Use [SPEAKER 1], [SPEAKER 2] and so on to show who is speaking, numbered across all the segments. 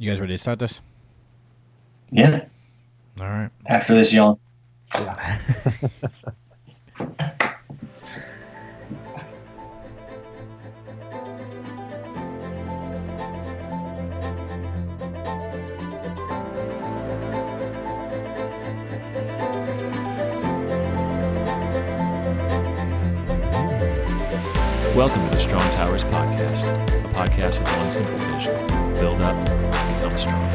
[SPEAKER 1] You guys ready to start this?
[SPEAKER 2] Yeah.
[SPEAKER 1] All right.
[SPEAKER 2] After this yawn.
[SPEAKER 3] Yeah.
[SPEAKER 4] Welcome to the Strong Towers Podcast, a podcast with one simple vision build up, strong.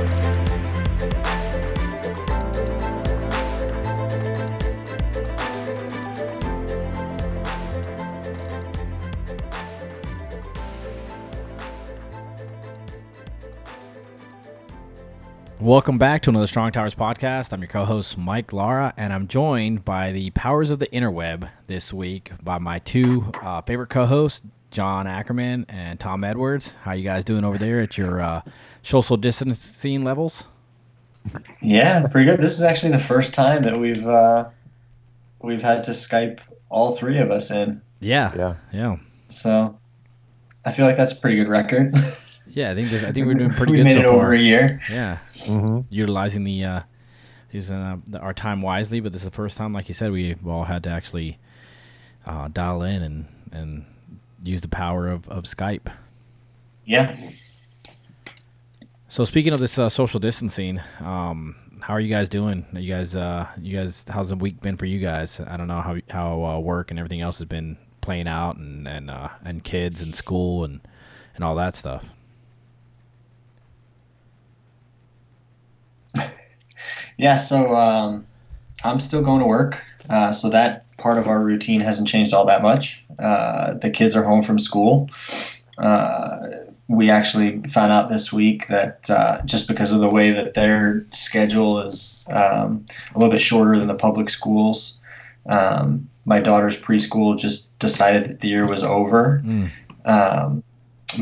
[SPEAKER 1] Welcome back to another Strong Towers podcast. I'm your co-host Mike Lara, and I'm joined by the powers of the interweb this week by my two uh, favorite co-hosts, John Ackerman and Tom Edwards. How you guys doing over there at your uh, social distancing levels?
[SPEAKER 2] Yeah, pretty good. This is actually the first time that we've uh, we've had to Skype all three of us in.
[SPEAKER 1] Yeah,
[SPEAKER 3] Yeah.
[SPEAKER 1] yeah,
[SPEAKER 2] So I feel like that's a pretty good record.
[SPEAKER 1] yeah. I think I think we're doing pretty
[SPEAKER 2] we
[SPEAKER 1] good
[SPEAKER 2] made
[SPEAKER 1] so
[SPEAKER 2] it
[SPEAKER 1] far.
[SPEAKER 2] over a year.
[SPEAKER 1] Yeah,
[SPEAKER 3] Mm-hmm.
[SPEAKER 1] utilizing the uh, using uh, the, our time wisely. But this is the first time, like you said, we've all had to actually uh, dial in and and use the power of, of Skype.
[SPEAKER 2] Yeah.
[SPEAKER 1] So speaking of this uh, social distancing, um, how are you guys doing? Are you guys, uh, you guys, how's the week been for you guys? I don't know how how uh, work and everything else has been playing out, and and uh, and kids and school and and all that stuff.
[SPEAKER 2] Yeah. So um, I'm still going to work. Uh, so that part of our routine hasn't changed all that much. Uh, the kids are home from school. Uh, we actually found out this week that uh, just because of the way that their schedule is um, a little bit shorter than the public schools, um, my daughter's preschool just decided that the year was over.
[SPEAKER 1] Mm.
[SPEAKER 2] Um,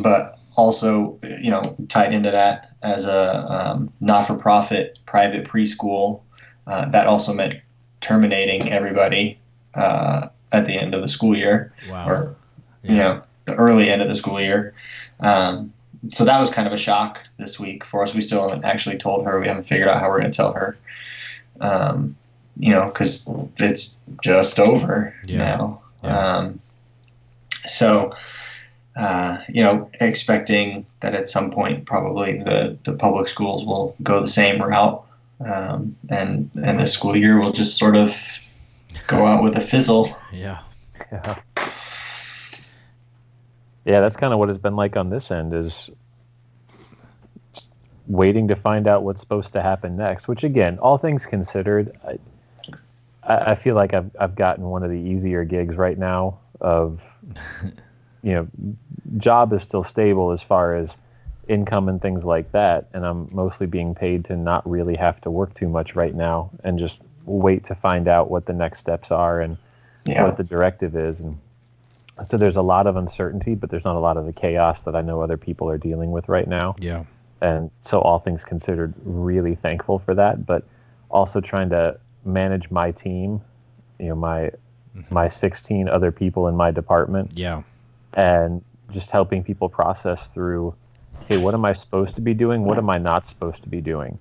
[SPEAKER 2] but also, you know, tied into that as a um, not-for-profit private preschool, uh, that also meant terminating everybody uh, at the end of the school year
[SPEAKER 1] Wow.
[SPEAKER 2] or you know the early end of the school year. Um, so that was kind of a shock this week for us. We still haven't actually told her. We haven't figured out how we're going to tell her. Um, you know, because it's just over
[SPEAKER 1] Yeah.
[SPEAKER 2] now.
[SPEAKER 1] Yeah.
[SPEAKER 2] Um, so, uh, you know, expecting that at some point probably the, the public schools will go the same route, um, and and the school year will just sort of go out with a fizzle.
[SPEAKER 1] yeah.
[SPEAKER 3] Yeah. Yeah, that's kind of what it's been like on this end is waiting to find out what's supposed to happen next. Which, again, all things considered, I, I I feel like I've I've gotten one of the easier gigs right now. Of you know, job is still stable as far as income and things like that, and I'm mostly being paid to not really have to work too much right now and just wait to find out what the next steps are and
[SPEAKER 2] Yeah.
[SPEAKER 3] what the directive is and so there's a lot of uncertainty but there's not a lot of the chaos that i know other people are dealing with right now
[SPEAKER 1] Yeah.
[SPEAKER 3] and so all things considered really thankful for that but also trying to manage my team you know my mm-hmm. my 16 other people in my department
[SPEAKER 1] Yeah.
[SPEAKER 3] and just helping people process through hey what am i supposed to be doing? What am i not supposed to be doing?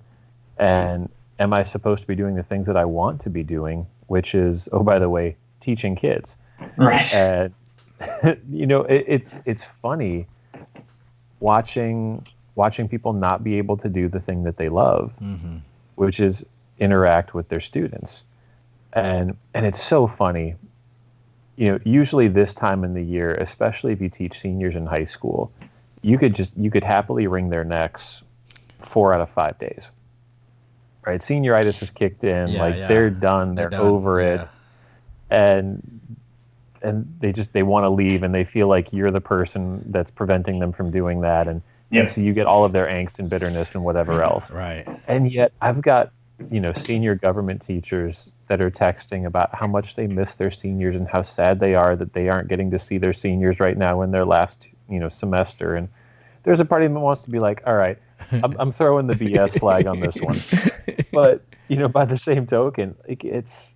[SPEAKER 3] And am i supposed to be doing the things that i want to be doing which is oh by the way teaching kids.
[SPEAKER 2] Right.
[SPEAKER 3] and you know it, it's it's funny watching watching people not be able to do the thing that they love
[SPEAKER 1] Mm-hmm.
[SPEAKER 3] which is interact with their students. And and it's so funny. You know usually this time in the year especially if you teach seniors in high school you could just you could happily wring their necks four out of five days right senioritis has kicked in
[SPEAKER 1] Yeah,
[SPEAKER 3] like
[SPEAKER 1] yeah.
[SPEAKER 3] they're done they're,
[SPEAKER 1] They're done,
[SPEAKER 3] over
[SPEAKER 1] yeah.
[SPEAKER 3] it and and they just they want to leave and they feel like you're the person that's preventing them from doing that and,
[SPEAKER 2] Yep.
[SPEAKER 3] and so you get all of their angst and bitterness and whatever else
[SPEAKER 1] Right.
[SPEAKER 3] and yet I've got you know senior government teachers that are texting about how much they miss their seniors and how sad they are that they aren't getting to see their seniors right now in their last you know semester and there's a party that wants to be like all right I'm, I'm throwing the BS flag on this one but you know by the same token like, it's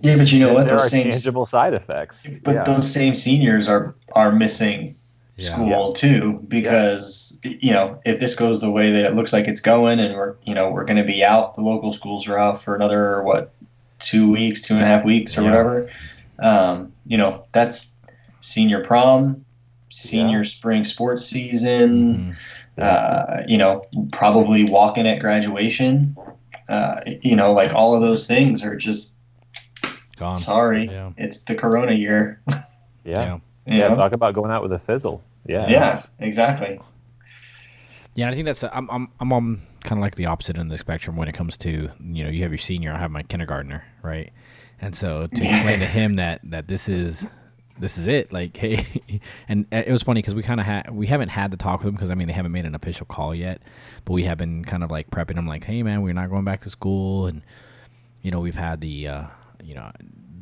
[SPEAKER 2] Yeah, but you know what? Those
[SPEAKER 3] are
[SPEAKER 2] same,
[SPEAKER 3] tangible side effects
[SPEAKER 2] but
[SPEAKER 3] yeah.
[SPEAKER 2] those same seniors are are missing
[SPEAKER 1] Yeah.
[SPEAKER 2] school too because you know if this goes the way that it looks like it's going and we're you know we're going to be out the local schools are out for another what two weeks two and a half weeks or
[SPEAKER 1] Yeah.
[SPEAKER 2] whatever um, you know that's senior prom senior spring sports season
[SPEAKER 1] Mhm.
[SPEAKER 2] uh, you know probably walking at graduation uh, you know like all of those things are just
[SPEAKER 1] Gone.
[SPEAKER 2] sorry
[SPEAKER 1] Yeah.
[SPEAKER 2] it's the corona year
[SPEAKER 3] Yeah.
[SPEAKER 1] Yeah.
[SPEAKER 3] Yeah. Talk about going out with a fizzle. Yeah.
[SPEAKER 2] yeah exactly
[SPEAKER 1] Yeah, I think that's I'm I'm I'm on kind of like the opposite end of the spectrum when it comes to you know you have your senior, I have my kindergartner, right? And so to explain to him that that this is this is it, like hey, and it was funny because we kind of had we haven't had the talk with him because I mean they haven't made an official call yet, but we have been kind of like prepping him like hey man we're not going back to school and you know we've had the uh, you know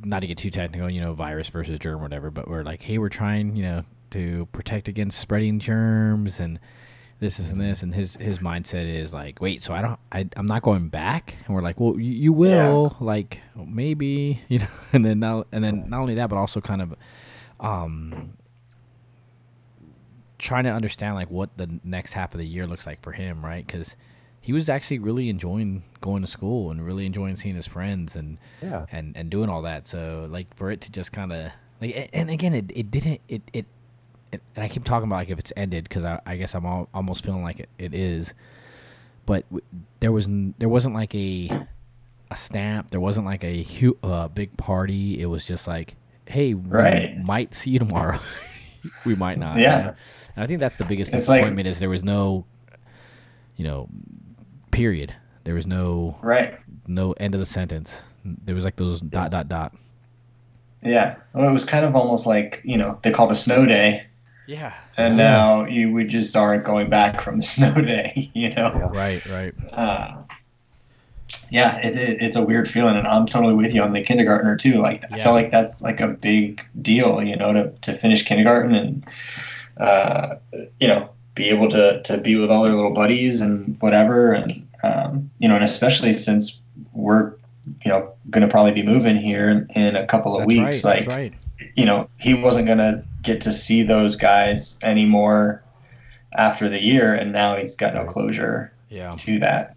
[SPEAKER 1] not to get too technical you know virus versus germ whatever but we're like hey we're trying you know to protect against spreading germs and this is and this and his his mindset is like wait so i don't I, i'm not going back? And we're like well you, you will like maybe you know and then now and then not only that but also kind of um trying to understand like what the next half of the year looks like for him right? Because he was actually really enjoying going to school and really enjoying seeing his friends and
[SPEAKER 3] Yeah.
[SPEAKER 1] and and doing all that. So like for it to just kind of like and again it, it didn't it, it it and i keep talking about like if it's ended because I, I guess i'm all, almost feeling like it, it is. But w- there was there wasn't like a a stamp. There wasn't like a hu- uh, big party. It was just like hey we
[SPEAKER 2] Right.
[SPEAKER 1] might see you tomorrow we might not
[SPEAKER 2] Yeah.
[SPEAKER 1] and i think that's the biggest
[SPEAKER 2] It's like-
[SPEAKER 1] disappointment is there was no you know period there was no
[SPEAKER 2] right
[SPEAKER 1] no end of the sentence. There was like those dot dot dot.
[SPEAKER 2] Yeah. Well, it was kind of almost like, you know, they called a snow day,
[SPEAKER 1] Yeah.
[SPEAKER 2] and now you we just aren't going back from the snow day, you know?
[SPEAKER 1] Right, right.
[SPEAKER 2] Uh, yeah, it, it, it's a weird feeling, and I'm totally with you on the kindergartner, too. Like, I
[SPEAKER 1] Yeah.
[SPEAKER 2] feel like that's like a big deal, you know, to, to finish kindergarten and, uh, you know, be able to, to be with all their little buddies and whatever. And, um, you know, and especially since we're, you know, going to probably be moving here in, in a couple of
[SPEAKER 1] That's
[SPEAKER 2] weeks.
[SPEAKER 1] right.
[SPEAKER 2] like,
[SPEAKER 1] right.
[SPEAKER 2] you know, he wasn't going to get to see those guys anymore after the year, and now he's got no closure
[SPEAKER 1] Yeah.
[SPEAKER 2] to that.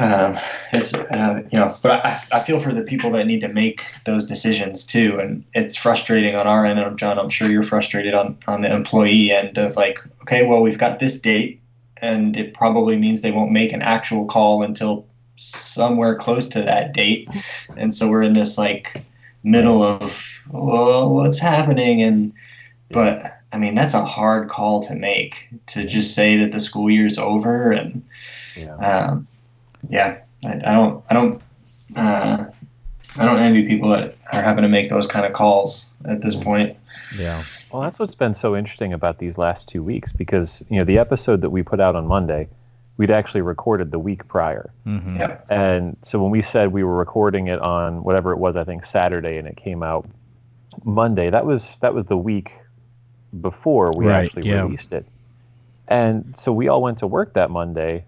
[SPEAKER 2] Um, it's uh, you know, but I, I feel for the people that need to make those decisions too, and it's frustrating on our end. And John, I'm sure you're frustrated on on the employee end of like, okay, well, we've got this date, and it probably means they won't make an actual call until somewhere close to that date, and so we're in this like middle of well, what's happening, and but I mean that's a hard call to make to just say that the school year's over and
[SPEAKER 3] Yeah.
[SPEAKER 2] um, yeah, I, I don't, I don't, uh, I don't envy people that are having to make those kind of calls at this point.
[SPEAKER 1] Yeah.
[SPEAKER 3] Well, that's what's been so interesting about these last two weeks because you know the episode that we put out on Monday, we'd actually recorded the week prior,
[SPEAKER 1] Mm-hmm.
[SPEAKER 2] Yeah,
[SPEAKER 3] and so when we said we were recording it on whatever it was, I think Saturday, and it came out Monday. That was that was the week before we
[SPEAKER 1] Right,
[SPEAKER 3] actually
[SPEAKER 1] yeah.
[SPEAKER 3] released it, and so we all went to work that Monday,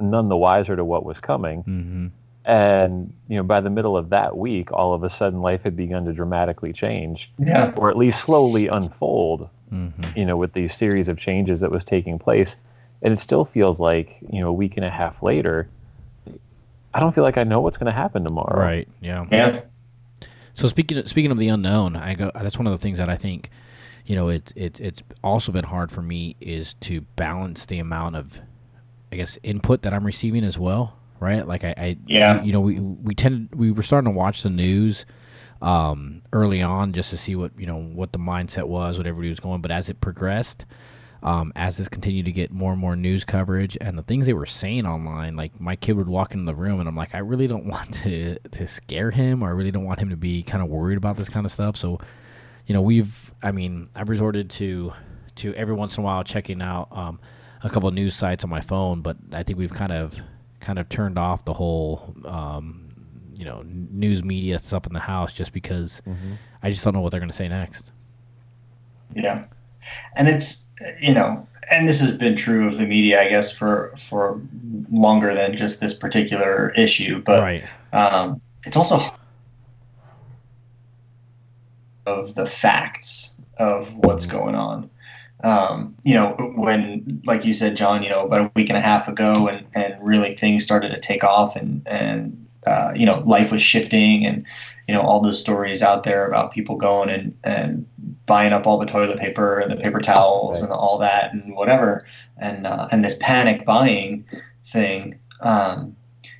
[SPEAKER 3] none the wiser to what was coming.
[SPEAKER 1] Mm-hmm.
[SPEAKER 3] And you know, by the middle of that week, all of a sudden, life had begun to dramatically change,
[SPEAKER 2] yeah,
[SPEAKER 3] or at least slowly unfold.
[SPEAKER 1] Mm-hmm.
[SPEAKER 3] You know, with these series of changes that was taking place, and it still feels like you know, a week and a half later, I don't feel like I know what's going to happen tomorrow.
[SPEAKER 1] Right. Yeah.
[SPEAKER 2] yeah,
[SPEAKER 1] So speaking of, speaking of the unknown, I go. That's one of the things that I think, you know, it's it's it's also been hard for me is to balance the amount of, I guess, input that I'm receiving as well. Right. Like I, I
[SPEAKER 2] Yeah.
[SPEAKER 1] You know, we we tended we were starting to watch the news, um, early on just to see what you know what the mindset was, what everybody was going. But as it progressed, um, as this continued to get more and more news coverage and the things they were saying online, like my kid would walk into the room and I'm like, I really don't want to to scare him, or I really don't want him to be kind of worried about this kind of stuff. So, you know, we've, I mean, I've resorted to to every once in a while checking out um, a couple of news sites on my phone, but I think we've kind of kind of turned off the whole. Um, you know, news media stuff in the house just because I just don't know what they're going to say next.
[SPEAKER 2] yeah. And it's you know, and this has been true of the media, I guess, for for longer than just this particular issue. But
[SPEAKER 1] right.
[SPEAKER 2] um, it's also of the facts of what's going on. Um, you know, when, like you said, John, you know, about a week and a half ago, and, and really things started to take off, and and uh, you know, life was shifting, and you know, all those stories out there about people going and and buying up all the toilet paper and the paper towels right. and all that and whatever, and uh, and this panic buying thing. Um,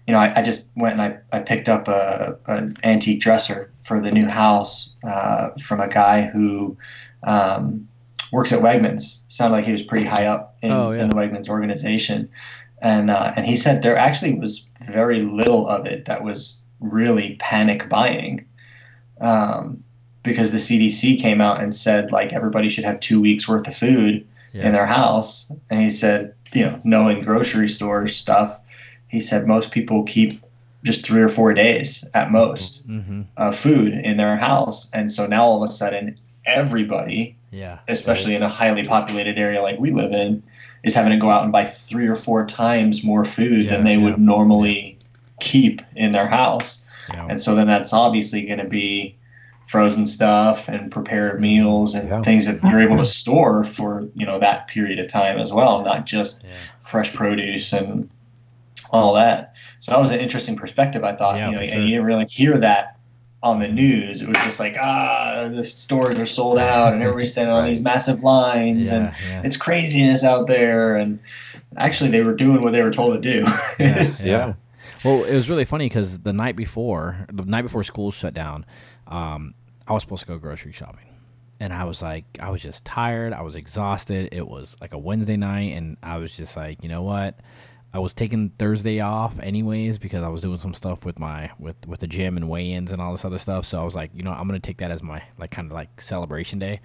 [SPEAKER 2] you know, I, I, just went and I, I picked up a, an antique dresser for the new house uh, from a guy who um, works at Wegmans. Sounded like he was pretty high up in, oh, yeah. in the Wegmans organization, and uh, and he said there actually was very little of it that was really panic buying, um, because the CDC came out and said like everybody should have two weeks worth of food yeah. in their house, and he said you know knowing grocery store stuff, he said most people keep just three or four days at most mm-hmm. of food in their house, and so now all of a sudden everybody
[SPEAKER 1] yeah.
[SPEAKER 2] Especially in a highly populated area like we live in, is having to go out and buy three or four times more food yeah, than they yeah. would normally keep in their house. Yeah. And so then that's obviously going to be frozen stuff and prepared mm-hmm. meals and things that you're able to store for, you know, that period of time as well, not just fresh produce and all that. So that was an interesting perspective, I thought. you know, sure. and you didn't really hear that on the news. It was just like, ah, the stores are sold out and everybody's standing on these massive lines yeah, and yeah. it's craziness out there. And actually, they were doing what they were told to do.
[SPEAKER 1] yeah, yeah. Well, it was really funny because the night before, the night before school shut down, um, I was supposed to go grocery shopping. And I was like, I was just tired. I was exhausted. It was like a Wednesday night. And I was just like, you know what? I was taking Thursday off anyways because I was doing some stuff with my with with the gym and weigh-ins and all this other stuff. So I was like, you know, I'm gonna take that as my like kind of like celebration day.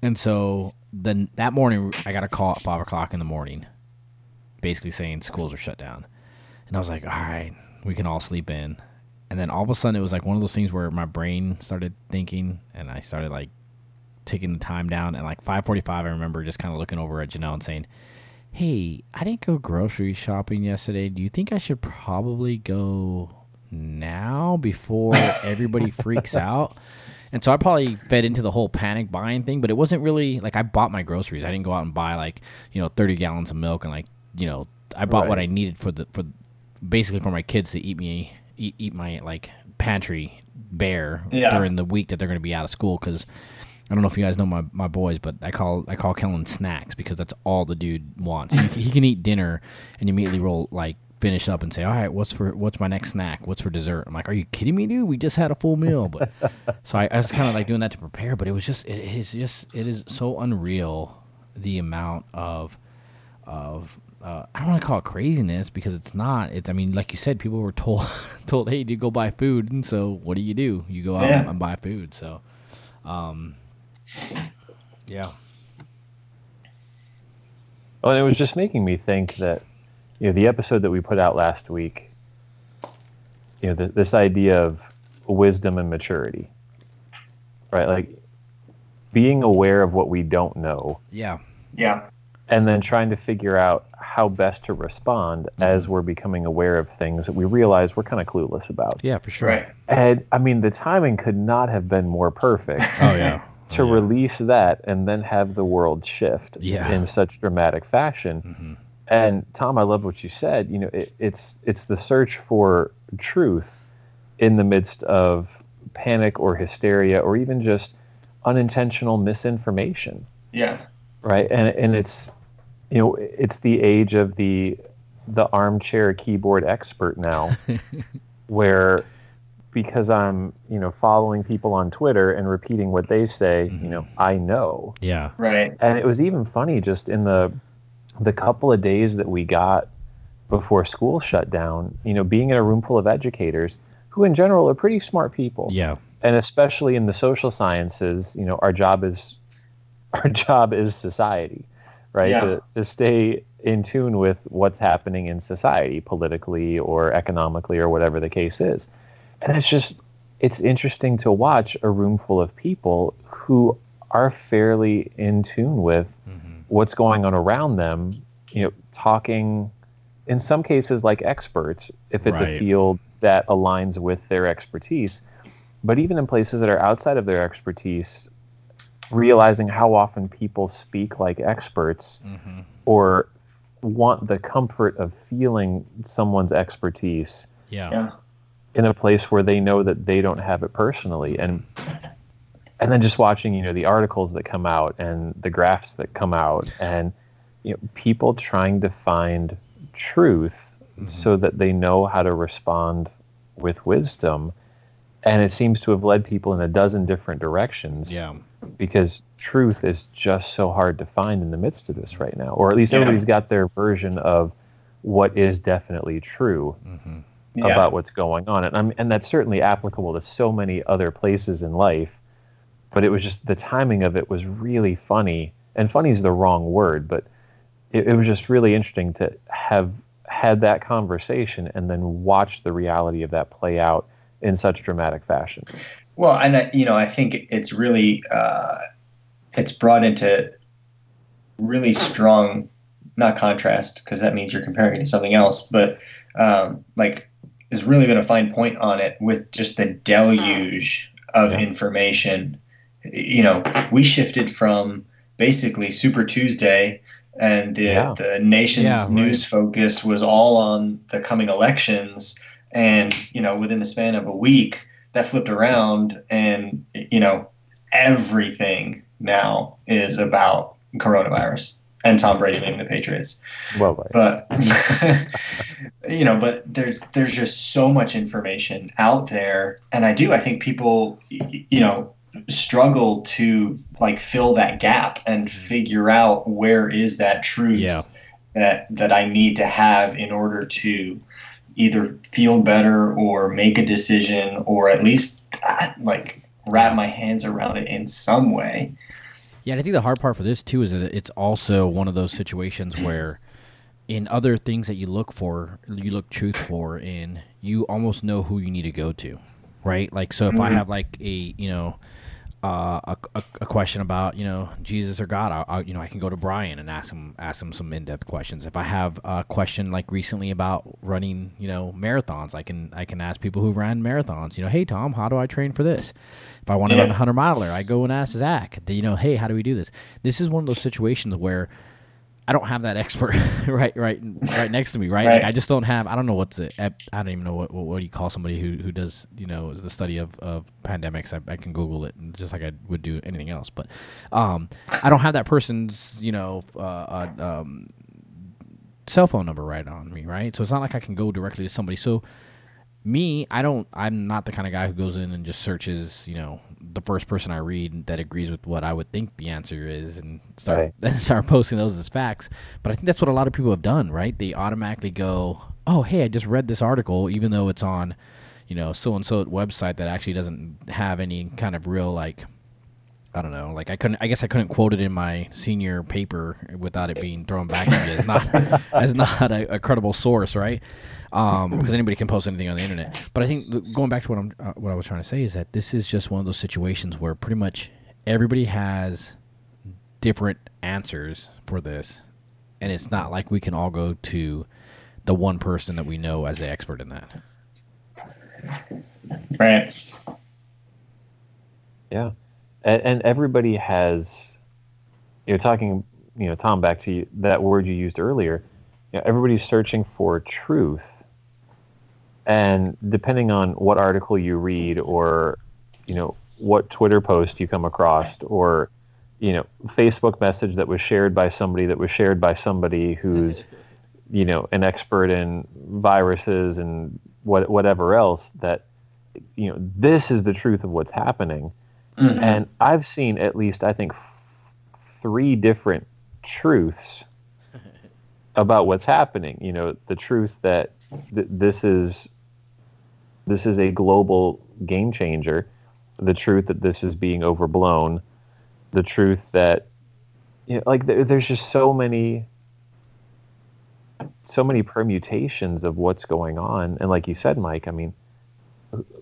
[SPEAKER 1] And so then that morning, I got a call at five o'clock in the morning, basically saying schools are shut down. And I was like, all right, we can all sleep in. And then all of a sudden, it was like one of those things where my brain started thinking, and I started like taking the time down. And like 5:45, I remember just kind of looking over at Janelle and saying hey, I didn't go grocery shopping yesterday. Do you think I should probably go now before everybody freaks out? And so I probably fed into the whole panic buying thing, but it wasn't really like I bought my groceries. I didn't go out and buy like, you know, 30 gallons of milk and like, you know, I bought right. what I needed for the for basically for my kids to eat me eat, eat my like pantry bare yeah. during the week that they're going to be out of school cuz I don't know if you guys know my, my boys, but I call I call Kellen snacks because that's all the dude wants. He, he can eat dinner and immediately roll like finish up and say, "All right, what's for what's my next snack? What's for dessert?" I'm like, "Are you kidding me, dude? We just had a full meal." But so I, I was kind of like doing that to prepare, but it was just it is just it is so unreal the amount of of uh, I don't want to call it craziness because it's not. It's I mean, like you said, people were told told, "Hey, do go buy food," and so what do you do? You go out yeah. and buy food. So, um, yeah.
[SPEAKER 3] Well, it was just making me think that, you know, the episode that we put out last week, you know, the, this idea of wisdom and maturity, right? Like being aware of what we don't know.
[SPEAKER 1] Yeah.
[SPEAKER 2] Yeah.
[SPEAKER 3] And then trying to figure out how best to respond mm-hmm. as we're becoming aware of things that we realize we're kind of clueless about.
[SPEAKER 1] Yeah, for sure.
[SPEAKER 2] Right.
[SPEAKER 3] And I mean, the timing could not have been more perfect.
[SPEAKER 1] oh, yeah
[SPEAKER 3] to yeah. release that and then have the world shift yeah. in such dramatic fashion. Mm-hmm. And Tom, I love what you said. You know, it, it's it's the search for truth in the midst of panic or hysteria or even just unintentional misinformation.
[SPEAKER 2] Yeah.
[SPEAKER 3] Right. And and it's you know it's the age of the the armchair keyboard expert now, where because I'm, you know, following people on Twitter and repeating what they say, mm-hmm. you know, I know.
[SPEAKER 1] Yeah.
[SPEAKER 2] Right.
[SPEAKER 3] And it was even funny just in the the couple of days that we got before school shut down, you know, being in a room full of educators who in general are pretty smart people.
[SPEAKER 1] Yeah.
[SPEAKER 3] And especially in the social sciences, you know, our job is our job is society, right? Yeah. To to stay in tune with what's happening in society politically or economically or whatever the case is and it's just it's interesting to watch a room full of people who are fairly in tune with mm-hmm. what's going on around them you know talking in some cases like experts if it's right. a field that aligns with their expertise but even in places that are outside of their expertise realizing how often people speak like experts
[SPEAKER 1] Mm-hmm.
[SPEAKER 3] or want the comfort of feeling someone's expertise
[SPEAKER 1] Yeah.
[SPEAKER 3] In a place where they know that they don't have it personally and and then just watching you know the articles that come out and the graphs that come out and you know people trying to find truth so that they know how to respond with wisdom and it seems to have led people in a dozen different directions
[SPEAKER 1] Yeah.
[SPEAKER 3] because truth is just so hard to find in the midst of this right now or at least
[SPEAKER 2] Yeah.
[SPEAKER 3] everybody's got their version of what is definitely true
[SPEAKER 1] Mm-hmm.
[SPEAKER 2] Yeah.
[SPEAKER 3] about what's going on. And I'm, and that's certainly applicable to so many other places in life but it was just the timing of it was really funny. And funny is the wrong word but it, it was just really interesting to have had that conversation and then watch the reality of that play out in such dramatic fashion.
[SPEAKER 2] Well, and I, you know, I think it's really uh, it's brought into really strong, not contrast because that means you're comparing it to something else, but um, like is really been a fine point on it with just the deluge hmm. of
[SPEAKER 3] Yeah.
[SPEAKER 2] information. You know, we shifted from basically Super Tuesday. And the,
[SPEAKER 3] Yeah.
[SPEAKER 2] the nation's
[SPEAKER 1] Yeah, right.
[SPEAKER 2] news focus was all on the coming elections. And, you know, within the span of a week, that flipped around and you know everything now is about coronavirus and Tom Brady leaving the Patriots.
[SPEAKER 3] well right.
[SPEAKER 2] But you know, but there's there's just so much information out there, and I do I think people you know struggle to like fill that gap and figure out where is that truth
[SPEAKER 1] Yeah.
[SPEAKER 2] that that I need to have in order to either feel better or make a decision or at least like wrap my hands around it in some way.
[SPEAKER 1] Yeah, and I think the hard part for this too is that it's also one of those situations where, in other things that you look for, you look truth for, in you almost know who you need to go to, right? Like, so if I mm-hmm. have like a you know, uh, a, a, a question about you know Jesus or God, I'll, I'll you know I can go to Brian and ask him ask him some in depth questions. If I have a question like recently about running you know marathons, I can I can ask people who ran marathons. You know, hey Tom, how do I train for this? If I want to
[SPEAKER 2] Yeah.
[SPEAKER 1] run a hundred miler, I go and ask Zach. You know, hey, how do we do this? This is one of those situations where I don't have that expert right, right, right next to me, right? Like I just don't have. I don't know what's the. I don't even know what what, what do you call somebody who, who does you know the study of, of pandemics. I, I can Google it just like I would do anything else, but um, I don't have that person's you know uh, uh, um, cell phone number right on me, right? So it's not like I can go directly to somebody. So me, I don't. I'm not the kind of guy who goes in and just searches, you know, the first person I read that agrees with what I would think the answer is, and start
[SPEAKER 3] Right.
[SPEAKER 1] start posting those as facts. But I think that's what a lot of people have done, right? They automatically go, "Oh, hey, I just read this article, even though it's on, you know, so and so website that actually doesn't have any kind of real like." I don't know. Like I couldn't. I guess I couldn't quote it in my senior paper without it being thrown back to me as not as not a, a credible source, right? Um, because anybody can post anything on the internet. But I think going back to what I'm uh, what I was trying to say is that this is just one of those situations where pretty much everybody has different answers for this, and it's not like we can all go to the one person that we know as the expert in that.
[SPEAKER 2] Right.
[SPEAKER 3] Yeah, and, and everybody has, you know, talking, you know, Tom, back to you, that word you used earlier. You know, everybody's searching for truth, and depending on what article you read, or you know, what Twitter post you come across, or you know, Facebook message that was shared by somebody that was shared by somebody who's, you know, an expert in viruses and what whatever else that, you know, this is the truth of what's happening.
[SPEAKER 2] Mhm.
[SPEAKER 3] And I've seen at least, I think, f- three different truths about what's happening. You know, the truth that th- this is this is a global game changer, the truth that this is being overblown, the truth that you know, like there, there's just so many so many permutations of what's going on and like you said mike i mean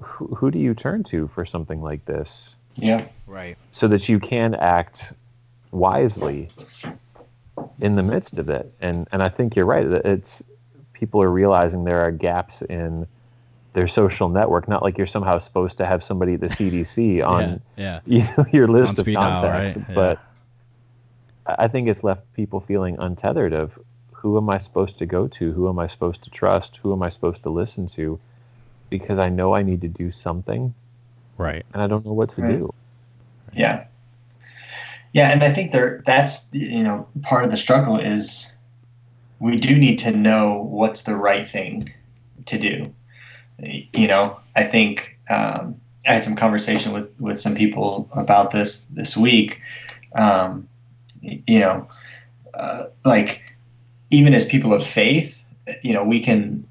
[SPEAKER 3] who, who do you turn to for something like this
[SPEAKER 2] Yeah.
[SPEAKER 1] Right.
[SPEAKER 3] so that you can act wisely in the midst of it. And and I think you're right. that It's people are realizing there are gaps in their social network. Not like you're somehow supposed to have somebody at the CDC on
[SPEAKER 1] yeah,
[SPEAKER 3] you know, your list
[SPEAKER 1] On
[SPEAKER 3] of
[SPEAKER 1] speed dial,
[SPEAKER 3] contacts,
[SPEAKER 1] right?
[SPEAKER 3] But I I think it's left people feeling untethered of who am I supposed to go to? Who am I supposed to trust? Who am I supposed to listen to? Because I know I need to do something
[SPEAKER 1] right.
[SPEAKER 3] and I don't know what to
[SPEAKER 2] Right.
[SPEAKER 3] do.
[SPEAKER 2] Yeah. Yeah, and I think there that's you know part of the struggle is we do need to know what's the right thing to do. You know, I think um, I had some conversation with with some people about this this week. Um, you know, uh, like even as people of faith, you know, we can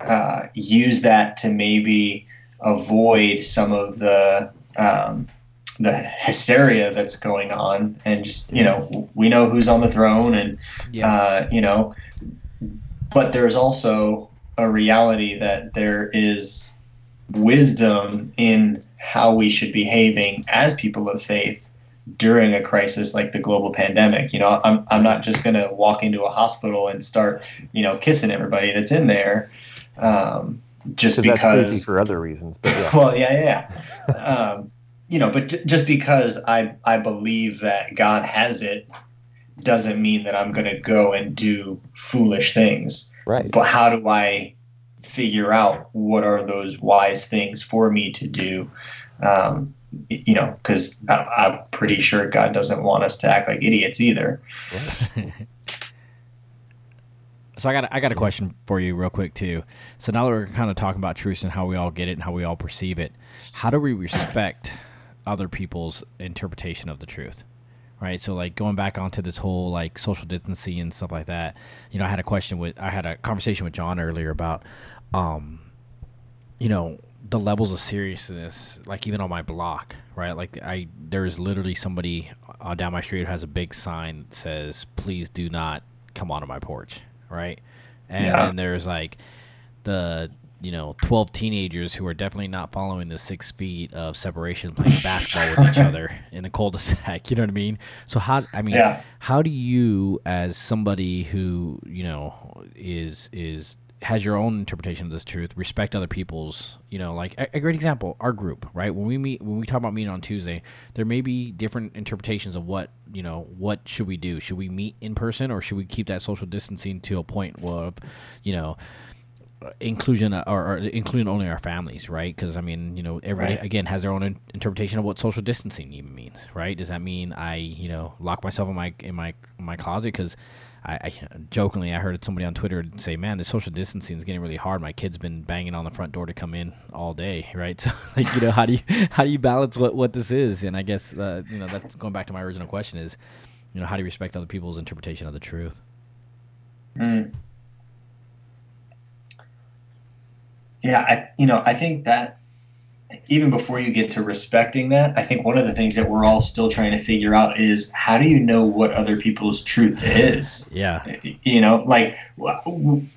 [SPEAKER 2] uh, use that to maybe avoid some of the um, the hysteria that's going on and just you know we know who's on the throne and uh, you know but there's also a reality that there is wisdom in how we should be behaving as people of faith during a crisis like the global pandemic. You know i'm, I'm not just going to walk into a hospital and start you know kissing everybody that's in there. Um, just
[SPEAKER 3] Because for other reasons. But yeah.
[SPEAKER 2] well, yeah, yeah. um, you know, but j- just because I I believe that God has it doesn't mean that I'm going to go and do foolish things.
[SPEAKER 3] right.
[SPEAKER 2] But how do I figure out what are those wise things for me to do? Um, you know, because I'm pretty sure God doesn't want us to act like idiots either.
[SPEAKER 1] So I got a, I got a question for you real quick too. So now that we're kind of talking about truth and how we all get it and how we all perceive it, how do we respect other people's interpretation of the truth? Right. So like going back onto this whole like social distancing and stuff like that. You know, I had a question with I had a conversation with John earlier about, um, you know, the levels of seriousness. Like even on my block, right? Like I there's literally somebody uh, down my street who has a big sign that says, "Please do not come onto my porch." Right. And
[SPEAKER 2] Yeah.
[SPEAKER 1] then there's like the you know 12 teenagers who are definitely not following the six feet of separation playing basketball with each other in the cul-de-sac you know what i mean so how i mean
[SPEAKER 2] Yeah.
[SPEAKER 1] how do you as somebody who you know is is has your own interpretation of this truth respect other people's you know like a, a great example our group right when we meet when we talk about meeting on tuesday there may be different interpretations of what you know what should we do should we meet in person or should we keep that social distancing to a point of you know inclusion uh, or, or including only our families, right? Because I mean, you know, everybody
[SPEAKER 2] Right.
[SPEAKER 1] again has their own in- interpretation of what social distancing even means, right? Does that mean I, you know, lock myself in my in my in my closet because I, I jokingly I heard somebody on Twitter say, "Man, the social distancing is getting really hard. My kid's been banging on the front door to come in all day, right?" So, like, you know, how do you how do you balance what what this is? And I guess uh, you know that's going back to my original question is, you know, how do you respect other people's interpretation of the truth?
[SPEAKER 2] Mm. Yeah, I, you know, I think that even before you get to respecting that, I think one of the things that we're all still trying to figure out is how do you know what other people's truth is?
[SPEAKER 1] Yeah,
[SPEAKER 2] You know, like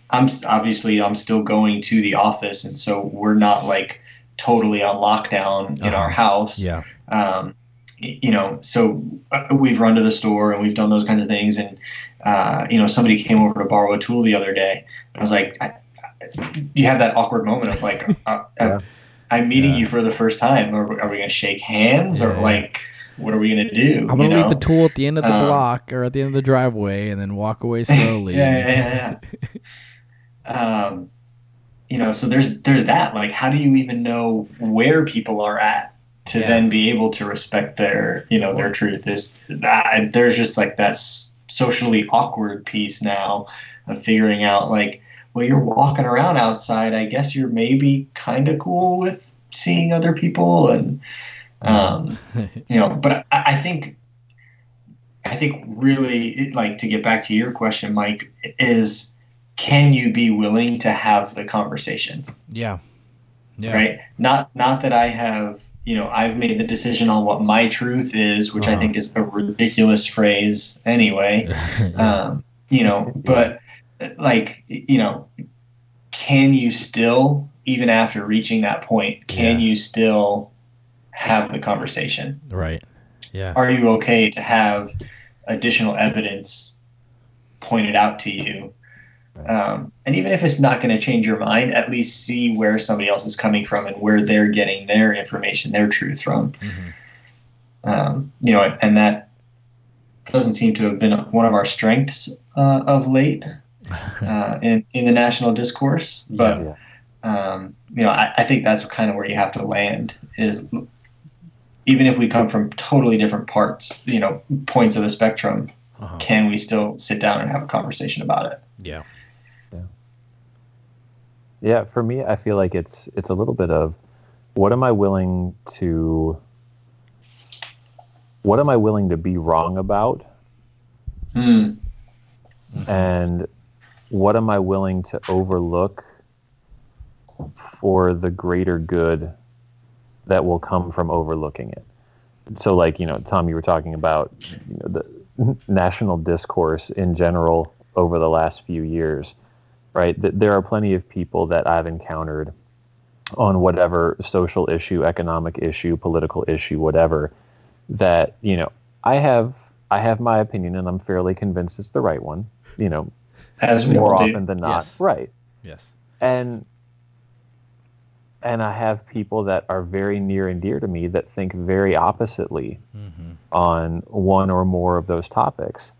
[SPEAKER 2] I'm obviously I'm still going to the office, and so we're not like totally on lockdown in our
[SPEAKER 1] Uh-huh.
[SPEAKER 2] house
[SPEAKER 1] yeah,
[SPEAKER 2] um, you know, so uh, we've run to the store and we've done those kinds of things. And, uh, you know, somebody came over to borrow a tool the other day. I was like, I, I- you have that awkward moment of like, uh,
[SPEAKER 3] Yeah.
[SPEAKER 2] I'm meeting
[SPEAKER 1] Yeah.
[SPEAKER 2] you for the first time. Are, we- are we going to shake hands or
[SPEAKER 1] Yeah.
[SPEAKER 2] like, what are we going to do?
[SPEAKER 1] I'm gonna
[SPEAKER 2] you know?
[SPEAKER 1] leave the tool at the end of the
[SPEAKER 2] Um,
[SPEAKER 1] block or at the end of the driveway, and then walk away slowly.
[SPEAKER 2] yeah, yeah, yeah, yeah. um, you know, so there's there's that. Like, how do you even know where people are at to
[SPEAKER 1] Yeah.
[SPEAKER 2] then be able to respect their, you know, their truth? Is that there's just like that socially awkward piece now of figuring out like, well, you're walking around outside. I guess you're maybe kind of cool with seeing other people and. Um, you know but I, I think i think really it- like to get back to your question mike is can you be willing to have the conversation
[SPEAKER 1] yeah, yeah,
[SPEAKER 2] right not not that i have you know i've made the decision on what my truth is which i
[SPEAKER 1] Uh-huh.
[SPEAKER 2] think is a ridiculous phrase anyway
[SPEAKER 1] yeah.
[SPEAKER 2] um, you know but like you know can you still even after reaching that point can
[SPEAKER 1] Yeah.
[SPEAKER 2] you still have the conversation
[SPEAKER 1] right. Yeah,
[SPEAKER 2] are you okay to have additional evidence pointed out to you Um, and even if it's not going to change your mind, at least see where somebody else is coming from and where they're getting their information, their truth from.
[SPEAKER 1] Mm-hmm.
[SPEAKER 2] Um, you know, and that doesn't seem to have been one of our strengths uh, of late uh, in in the national discourse. But
[SPEAKER 3] Yeah.
[SPEAKER 2] um, you know, I, I think that's kind of where you have to land. Is even if we come from totally different parts, you know, points of the spectrum,
[SPEAKER 1] Uh-huh.
[SPEAKER 2] can we still sit down and have a conversation about it?
[SPEAKER 1] Yeah.
[SPEAKER 3] Yeah, for me, I feel like it's it's a little bit of what am I willing to what am I willing to be wrong about,
[SPEAKER 2] Hmm.
[SPEAKER 3] and what am I willing to overlook for the greater good that will come from overlooking it. So, like you know, Tom, you were talking about you know, the national discourse in general over the last few years, right? There are plenty of people that I've encountered on whatever social issue, economic issue, political issue, whatever, that you know, I have I have my opinion, and I'm fairly convinced it's the right one. You know,
[SPEAKER 2] As
[SPEAKER 3] more
[SPEAKER 2] all do.
[SPEAKER 3] often than not,
[SPEAKER 1] Yes.
[SPEAKER 3] right?
[SPEAKER 1] Yes.
[SPEAKER 3] and and I have people that are very near and dear to me that think very oppositely
[SPEAKER 1] Mm-hmm.
[SPEAKER 3] on one or more of those topics,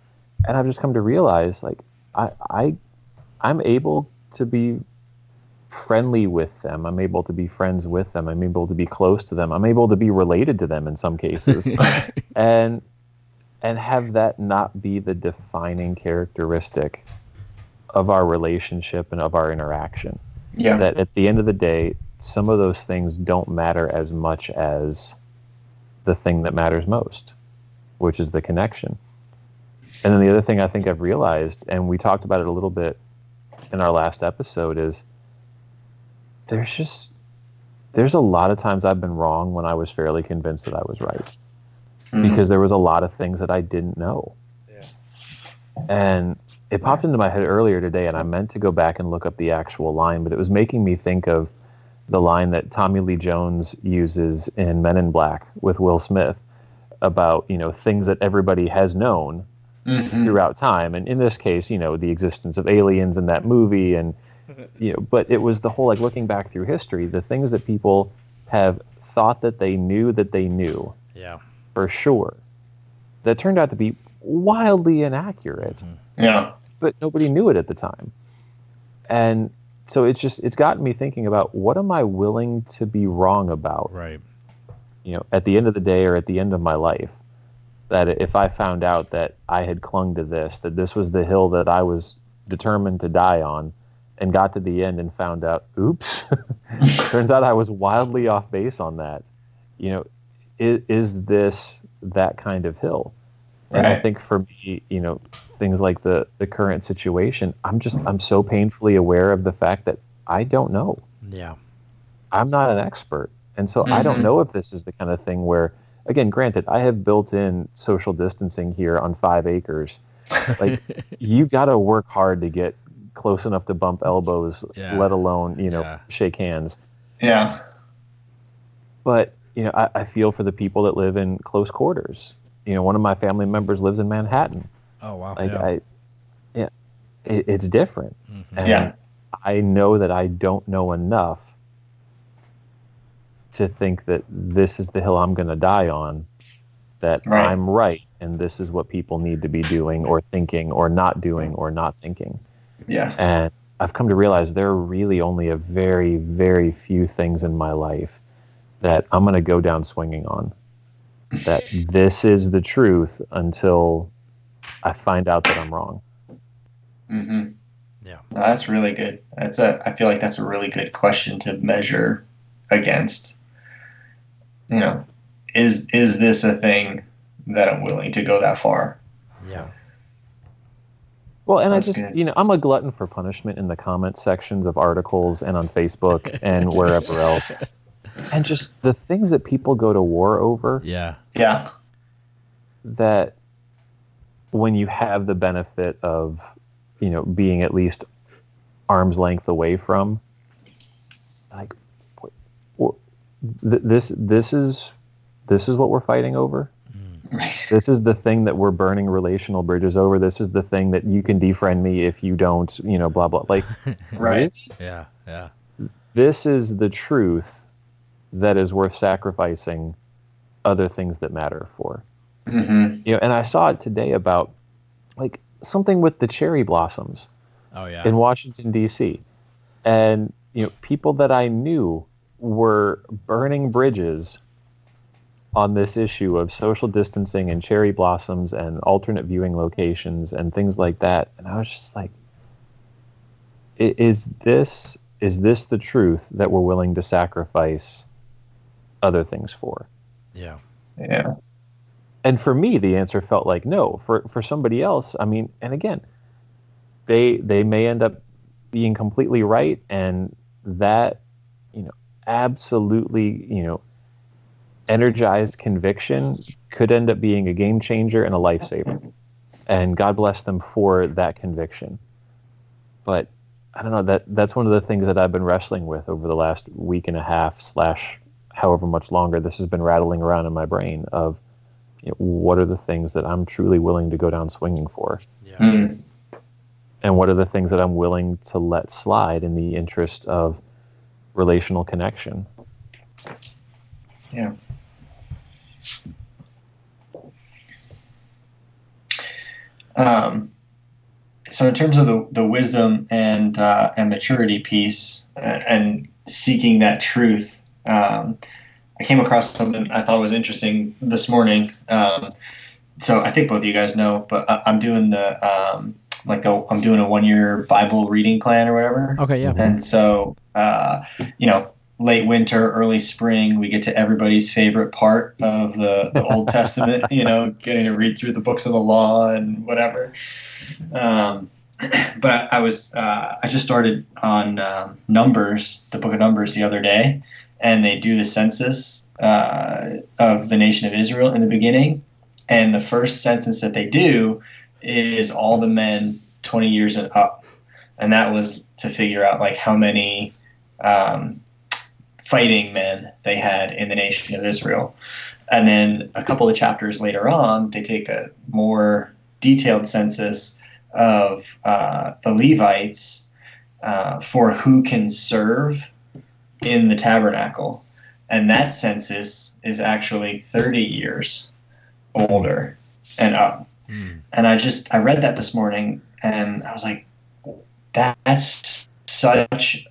[SPEAKER 3] and I've just come to realize like I I I'm able to be friendly with them. I'm able to be friends with them. I'm able to be close to them. I'm able to be related to them in some cases, and and have that not be the defining characteristic of our relationship and of our interaction
[SPEAKER 2] Yeah.
[SPEAKER 3] that at the end of the day, some of those things don't matter as much as the thing that matters most, which is the connection. And then the other thing I think I've realized, and we talked about it a little bit in our last episode, is there's just there's a lot of times I've been wrong when I was fairly convinced that I was right
[SPEAKER 2] Mhm.
[SPEAKER 3] because there was a lot of things that I didn't know. And it popped into my head earlier today, and I meant to go back and look up the actual line, but it was making me think of the line that Tommy Lee Jones uses in Men in Black with Will Smith about you know things that everybody has known
[SPEAKER 2] Mhm.
[SPEAKER 3] throughout time, and in this case, you know the existence of aliens in that movie, and you know, but it was the whole like looking back through history, the things that people have thought that they knew that they knew
[SPEAKER 1] Yeah.
[SPEAKER 3] for sure that turned out to be wildly inaccurate. Mm-hmm.
[SPEAKER 2] Yeah.
[SPEAKER 3] but nobody knew it at the time. And so it's just it's gotten me thinking about what am i willing to be wrong about?
[SPEAKER 1] Right.
[SPEAKER 3] you know at the end of the day or at the end of my life that if i found out that i had clung to this that this was the hill that i was determined to die on and got to the end and found out oops. Turns out i was wildly off base on that. You know is, is this that kind of hill and i think for me you know things like the the current situation i'm just i'm so painfully aware of the fact that i don't know
[SPEAKER 1] Yeah.
[SPEAKER 3] I'm not an expert. And so I don't
[SPEAKER 2] Mhm.
[SPEAKER 3] know if this is the kind of thing where, again, granted, I have built in social distancing here on five acres. Like, you got to work hard to get close enough to bump elbows,
[SPEAKER 1] Yeah.
[SPEAKER 3] let alone, you know,
[SPEAKER 1] Yeah.
[SPEAKER 3] shake hands.
[SPEAKER 2] Yeah.
[SPEAKER 3] But, you know, I, I feel for the people that live in close quarters. You know, one of my family members lives in Manhattan.
[SPEAKER 1] Oh wow.
[SPEAKER 3] Like,
[SPEAKER 1] yeah.
[SPEAKER 3] I, yeah, it, it's different.
[SPEAKER 1] Mhm.
[SPEAKER 3] And
[SPEAKER 2] Yeah.
[SPEAKER 3] I know that I don't know enough to think that this is the hill I'm going to die on, that
[SPEAKER 2] Right.
[SPEAKER 3] I'm right, and this is what people need to be doing or thinking or not doing or not thinking.
[SPEAKER 2] Yeah.
[SPEAKER 3] And I've come to realize there are really only a very, very few things in my life that I'm going to go down swinging on. That this is the truth until I find out that I'm wrong.
[SPEAKER 2] Mm-hmm.
[SPEAKER 1] Yeah.
[SPEAKER 2] No, that's really good. That's a. I feel like that's a really good question to measure against. You know, is is this a thing that I'm willing to go that far?
[SPEAKER 1] yeah.
[SPEAKER 3] Well, and
[SPEAKER 2] That's
[SPEAKER 3] I just,
[SPEAKER 2] good.
[SPEAKER 3] you know, I'm a glutton for punishment in the comment sections of articles and on Facebook and wherever else. And just the things that people go to war over
[SPEAKER 1] Yeah.
[SPEAKER 2] Yeah.
[SPEAKER 3] that when you have the benefit of, you know, being at least arm's length away from, like, wh- wh- th- this, this is, this is what we're fighting over. Mm.
[SPEAKER 2] Right.
[SPEAKER 3] This is the thing that we're burning relational bridges over. This is the thing that you can defriend me if you don't, you know, blah blah. Like,
[SPEAKER 2] Right.
[SPEAKER 1] Yeah, yeah.
[SPEAKER 3] this is the truth that is worth sacrificing other things that matter for.
[SPEAKER 2] hmm
[SPEAKER 3] You know, and I saw it today about like something with the cherry blossoms
[SPEAKER 1] Oh yeah.
[SPEAKER 3] in Washington D.C. And you know, people that I knew were burning bridges on this issue of social distancing and cherry blossoms and alternate viewing locations and things like that. And I was just like, is this is this the truth that we're willing to sacrifice other things for?
[SPEAKER 1] yeah.
[SPEAKER 2] Yeah.
[SPEAKER 3] and for me the answer felt like no for for somebody else i mean and again they they may end up being completely right and that you know absolutely you know energized conviction could end up being a game changer and a lifesaver and god bless them for that conviction but i don't know that that's one of the things that i've been wrestling with over the last week and a half slash however much longer this has been rattling around in my brain of you know, what are the things that I'm truly willing to go down swinging for,
[SPEAKER 1] Yeah.
[SPEAKER 2] Mm.
[SPEAKER 3] and what are the things that I'm willing to let slide in the interest of relational connection.
[SPEAKER 2] Yeah. Um, so in terms of the, the wisdom and uh, and maturity piece uh, and seeking that truth, um, I came across something I thought was interesting this morning. Um, so I think both of you guys know, but I, I'm doing the um, like a, I'm doing a one year Bible reading plan or whatever.
[SPEAKER 1] Okay, yeah.
[SPEAKER 2] And so, uh, you know, late winter, early spring, we get to everybody's favorite part of the, the Old Testament, you know, getting to read through the books of the law and whatever. Um, but I was, uh, I just started on um, Numbers, the book of Numbers, the other day, and they do the census uh, of the nation of Israel in the beginning. And the first census that they do is all the men 20 years and up. And that was to figure out like how many um, fighting men they had in the nation of Israel. And then a couple of chapters later on, they take a more detailed census of uh, the Levites uh, for who can serve in the tabernacle. And that census is actually 30 years older and up.
[SPEAKER 1] Mm.
[SPEAKER 2] And I just, I read that this morning and I was like, that's such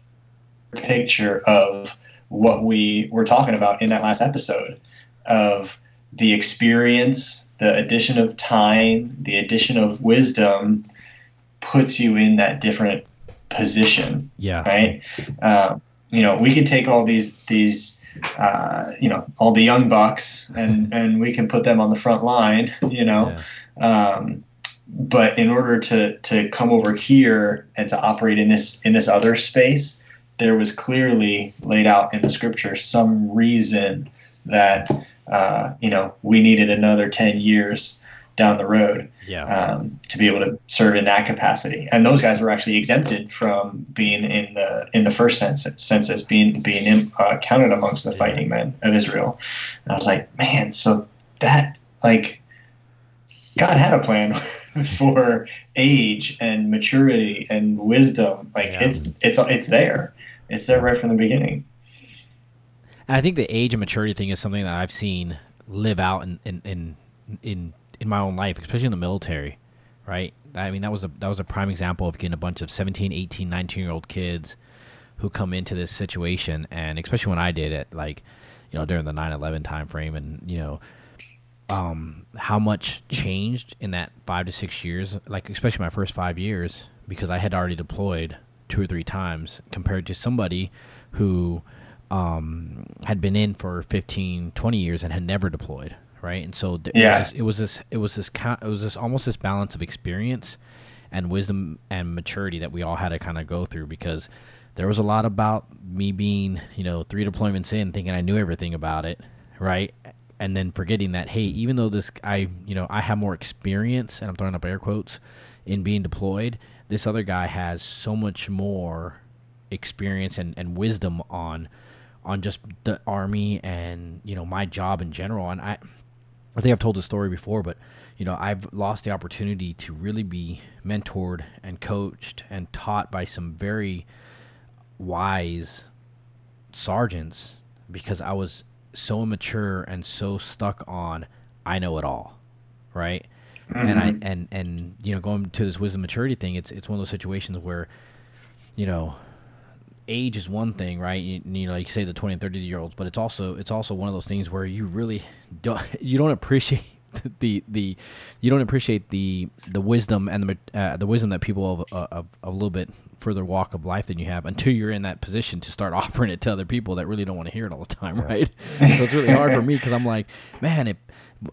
[SPEAKER 2] a picture of what we were talking about in that last episode of the experience, the addition of time, the addition of wisdom puts you in that different position,
[SPEAKER 1] Yeah.
[SPEAKER 2] right? Um, you know, we could take all these these uh, you know all the young bucks and and we can put them on the front line, you know.
[SPEAKER 1] Yeah.
[SPEAKER 2] Um, but in order to to come over here and to operate in this in this other space, there was clearly laid out in the scripture some reason that uh, you know we needed another ten years down the road
[SPEAKER 1] Yeah.
[SPEAKER 2] um, to be able to serve in that capacity. And those guys were actually exempted from being in the in the first census, census being being in, uh, counted amongst the fighting men of Israel. And I was like, man, so that like God had a plan for age and maturity and wisdom. Like
[SPEAKER 1] Yeah.
[SPEAKER 2] it's it's it's there. It's there right from the beginning.
[SPEAKER 1] And I think the age and maturity thing is something that I've seen live out in in in in, in my own life, especially in the military, right? I mean, that was a that was a prime example of getting a bunch of 17, 18, 19 year old kids who come into this situation and especially when I did it like, you know, during the 9/11 time frame and, you know, um, how much changed in that 5 to 6 years, like especially my first 5 years because I had already deployed two or three times compared to somebody who um, had been in for 15, 20 years and had never deployed, right? And so th-
[SPEAKER 2] Yeah.
[SPEAKER 1] it was this, it was this, it was this, it was this almost this balance of experience and wisdom and maturity that we all had to kind of go through because there was a lot about me being, you know, three deployments in, thinking I knew everything about it, right? And then forgetting that, hey, even though this, I, you know, I have more experience, and I'm throwing up air quotes, in being deployed, this other guy has so much more experience and, and wisdom on on just the army and you know my job in general and i I think I've told this story before, but you know, I've lost the opportunity to really be mentored and coached and taught by some very wise sergeants because I was so immature and so stuck on I know it all, right? Mm-hmm. And I mm-hmm. and and you know, going to this wisdom maturity thing, it's it's one of those situations where, you know, age is one thing, right? You, you, know, like you say the twenty and thirty year olds, but it's also it's also one of those things where you really don't you don't appreciate the the you don't appreciate the the wisdom and the uh, the wisdom that people of, uh, of, a little bit further walk of life than you have until you're in that position to start offering it to other people that really don't want to hear it all the time, right? so it's really hard for me because I'm like, man, it,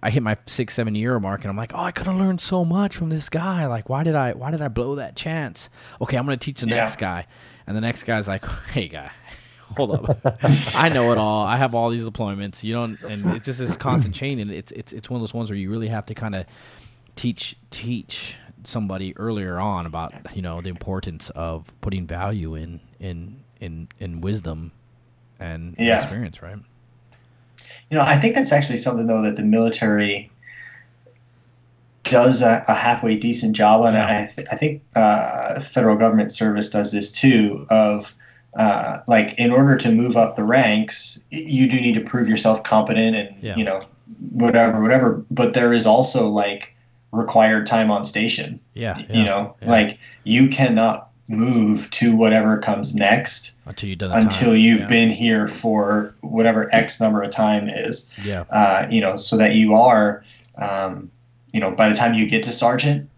[SPEAKER 1] I hit my six seven year mark and I'm like, oh, I could have learned so much from this guy. Like, why did I why did I blow that chance? Okay, I'm gonna teach the yeah. next guy, and the next guy's like, hey guy, hold up. I know it all. I have all these deployments. You don't, and it's just this constant chain, and it's it's it's one of those ones where you really have to kind of teach teach somebody earlier on about you know the importance of putting value in in in in wisdom and yeah. experience, right?
[SPEAKER 2] You know, I think that's actually something though that the military does a, a halfway decent job and Yeah. I, th- I think uh, federal government service does this too. Of uh, like in order to move up the ranks, you do need to prove yourself competent and yeah. you know whatever, whatever. But there is also like required time on station.
[SPEAKER 1] Yeah,
[SPEAKER 2] yeah you know, yeah. like you cannot move to whatever comes next
[SPEAKER 1] until you've done
[SPEAKER 2] until you've been here for whatever X number of time is.
[SPEAKER 1] Yeah.
[SPEAKER 2] Uh, you know, so that you are, um, you know, by the time you get to sergeant,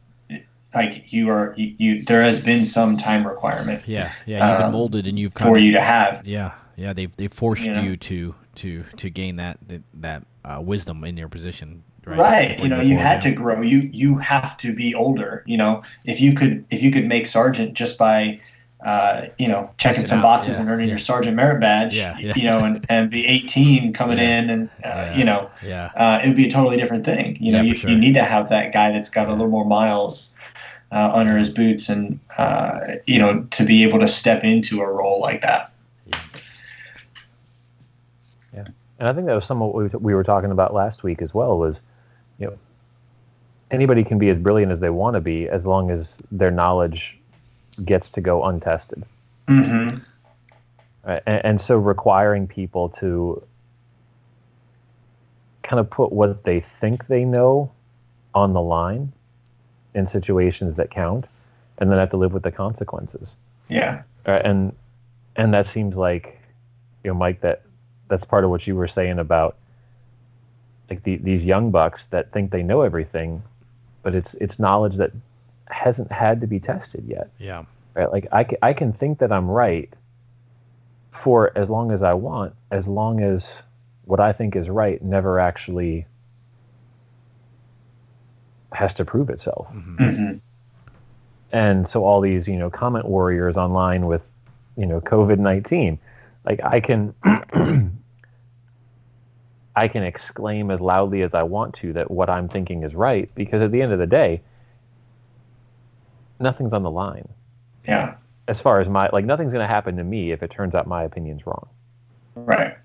[SPEAKER 2] like you are you, you, there has been some time requirement
[SPEAKER 1] yeah yeah you've um, been molded and you've
[SPEAKER 2] for of, you to have
[SPEAKER 1] yeah yeah they they forced you, know? you to to to gain that that, uh, wisdom in your position
[SPEAKER 2] right, right. you know you had to grow you you have to be older you know if you could if you could make sergeant just by uh, you know, checking some out. boxes yeah. and earning yeah. your sergeant merit badge, yeah. you know, and, and be 18 coming in and, uh, you know,
[SPEAKER 1] yeah. Uh,
[SPEAKER 2] it would be a totally different thing. You know, you, sure. you need to have that guy that's got a little more miles uh, under his boots and uh, you know to be able to step into a role like that.
[SPEAKER 3] Yeah, and I think that was some of what we were talking about last week as well. Was you know anybody can be as brilliant as they want to be as long as their knowledge gets to go untested.
[SPEAKER 2] Mm-hmm.
[SPEAKER 3] Right? And, and so requiring people to kind of put what they think they know on the line in situations that count, and then have to live with the consequences.
[SPEAKER 2] Yeah.
[SPEAKER 3] Uh, and and that seems like, you know, Mike, that that's part of what you were saying about like the, these young bucks that think they know everything, but it's it's knowledge that hasn't had to be tested yet.
[SPEAKER 1] Yeah.
[SPEAKER 3] Right. Like I can, I can think that I'm right for as long as I want, as long as what I think is right never actually has to prove itself.
[SPEAKER 2] Mm-hmm. Mm-hmm.
[SPEAKER 3] And so all these, you know, comment warriors online with, you know, COVID nineteen, like I can I can exclaim as loudly as I want to that what I'm thinking is right because at the end of the day, nothing's on the line.
[SPEAKER 2] Yeah.
[SPEAKER 3] As far as my like nothing's going to happen to me if it turns out my opinion's wrong.
[SPEAKER 2] Right.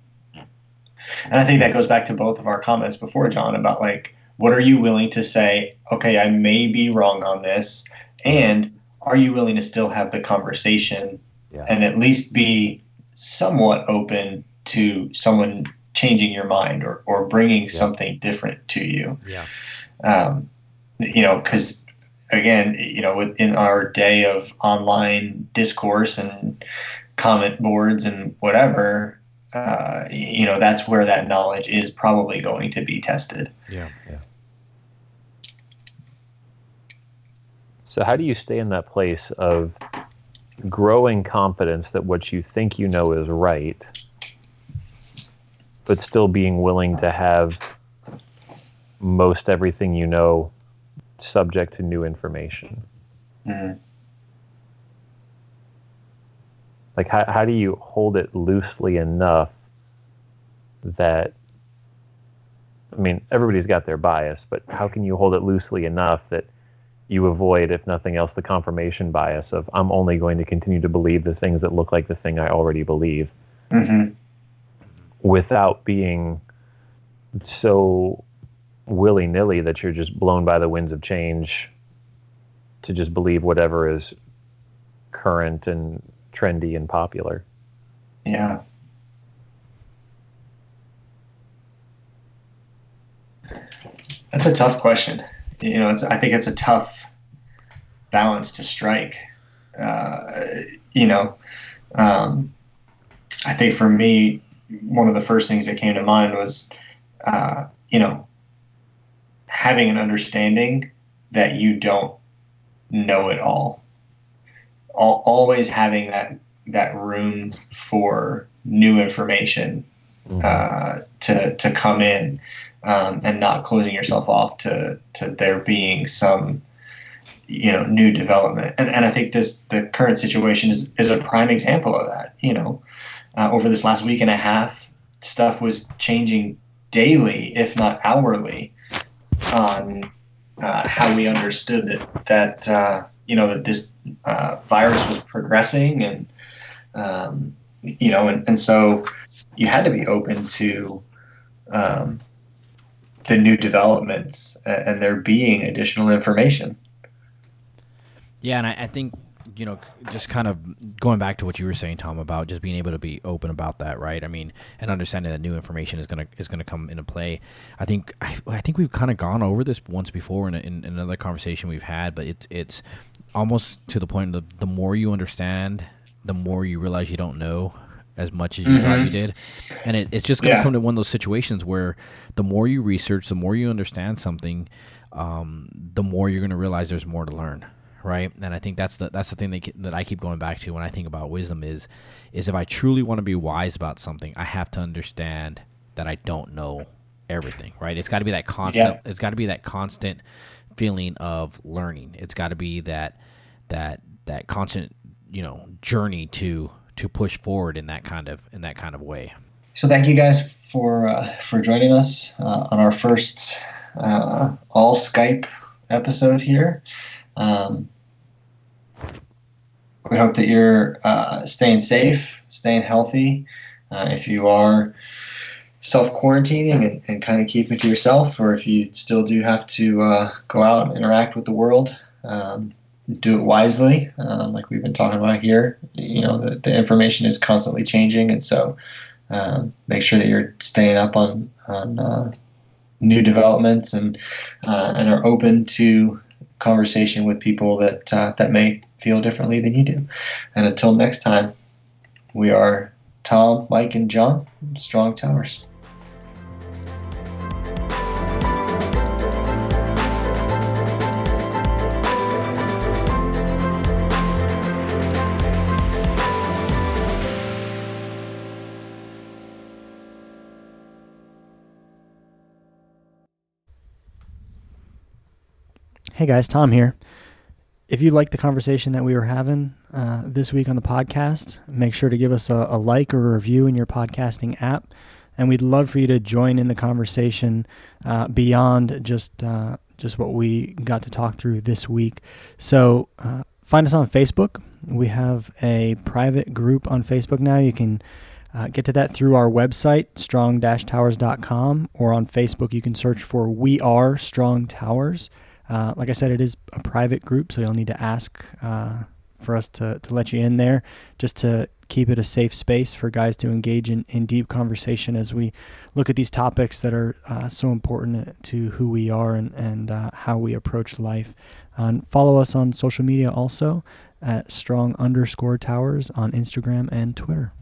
[SPEAKER 2] And I think that goes back to both of our comments before John about like what are you willing to say, okay, I may be wrong on this? And are you willing to still have the conversation yeah. and at least be somewhat open to someone changing your mind or, or bringing yeah. something different to you?
[SPEAKER 1] Yeah.
[SPEAKER 2] Um, you know, because again, you know, in our day of online discourse and comment boards and whatever, uh, you know, that's where that knowledge is probably going to be tested.
[SPEAKER 1] Yeah. Yeah.
[SPEAKER 3] So, how do you stay in that place of growing confidence that what you think you know is right, but still being willing to have most everything you know subject to new information?
[SPEAKER 2] Mm.
[SPEAKER 3] Like, how, how do you hold it loosely enough that I mean, everybody's got their bias, but how can you hold it loosely enough that you avoid, if nothing else, the confirmation bias of I'm only going to continue to believe the things that look like the thing I already believe
[SPEAKER 2] mm-hmm.
[SPEAKER 3] without being so willy nilly that you're just blown by the winds of change to just believe whatever is current and trendy and popular.
[SPEAKER 2] Yeah. That's a tough question. You know, I think it's a tough balance to strike. Uh, you know, um, I think for me, one of the first things that came to mind was, uh, you know, having an understanding that you don't know it all. all always having that that room for new information mm-hmm. uh, to to come in, um, and not closing yourself off to to there being some you know new development. And and I think this the current situation is is a prime example of that. You know, uh, over this last week and a half, stuff was changing daily, if not hourly, on uh, how we understood that that uh, you know that this uh, virus was progressing and um, you know and, and so you had to be open to um, the new developments and there being additional information.
[SPEAKER 1] Yeah and I, I think you know, just kind of going back to what you were saying, Tom, about just being able to be open about that, right? I mean, and understanding that new information is gonna is gonna come into play. I think I, I think we've kind of gone over this once before in, a, in, another conversation we've had, but it's it's almost to the point of the more you understand, the more you realize you don't know as much as you mm-hmm. thought you did, and it, it's just gonna yeah. come to one of those situations where the more you research, the more you understand something, um, the more you're gonna realize there's more to learn right? And I think that's the that's the thing that, that I keep going back to when I think about wisdom is is if I truly want to be wise about something, I have to understand that I don't know everything, right? It's got to be that constant. Yeah. It's got to be that constant feeling of learning. It's got to be that that that constant, you know, journey to to push forward in that kind of in that kind of way.
[SPEAKER 2] So thank you guys for uh, for joining us uh, on our first uh, all Skype episode here. Um, we hope that you're uh, staying safe, staying healthy. Uh, if you are self quarantining and, and kind of keeping to yourself, or if you still do have to uh, go out and interact with the world, um, do it wisely, um, like we've been talking about here. You know, the, the information is constantly changing, and so um, make sure that you're staying up on on uh, new developments and uh, and are open to conversation with people that uh, that may feel differently than you do. And until next time, we are Tom, Mike, and John, Strong Towers.
[SPEAKER 5] Hey guys, Tom here. If you like the conversation that we were having uh, this week on the podcast, make sure to give us a, a, like or a review in your podcasting app. And we'd love for you to join in the conversation uh, beyond just uh, just what we got to talk through this week. So uh, find us on Facebook. We have a private group on Facebook now. You can uh, get to that through our website, strong-towers.com, or on Facebook, you can search for We Are Strong Towers. Uh, like I said, it is a private group, so you'll need to ask uh, for us to, to let you in there just to keep it a safe space for guys to engage in, in deep conversation as we look at these topics that are uh, so important to who we are and, and uh, how we approach life. and follow us on social media also at strong underscore towers on Instagram and Twitter.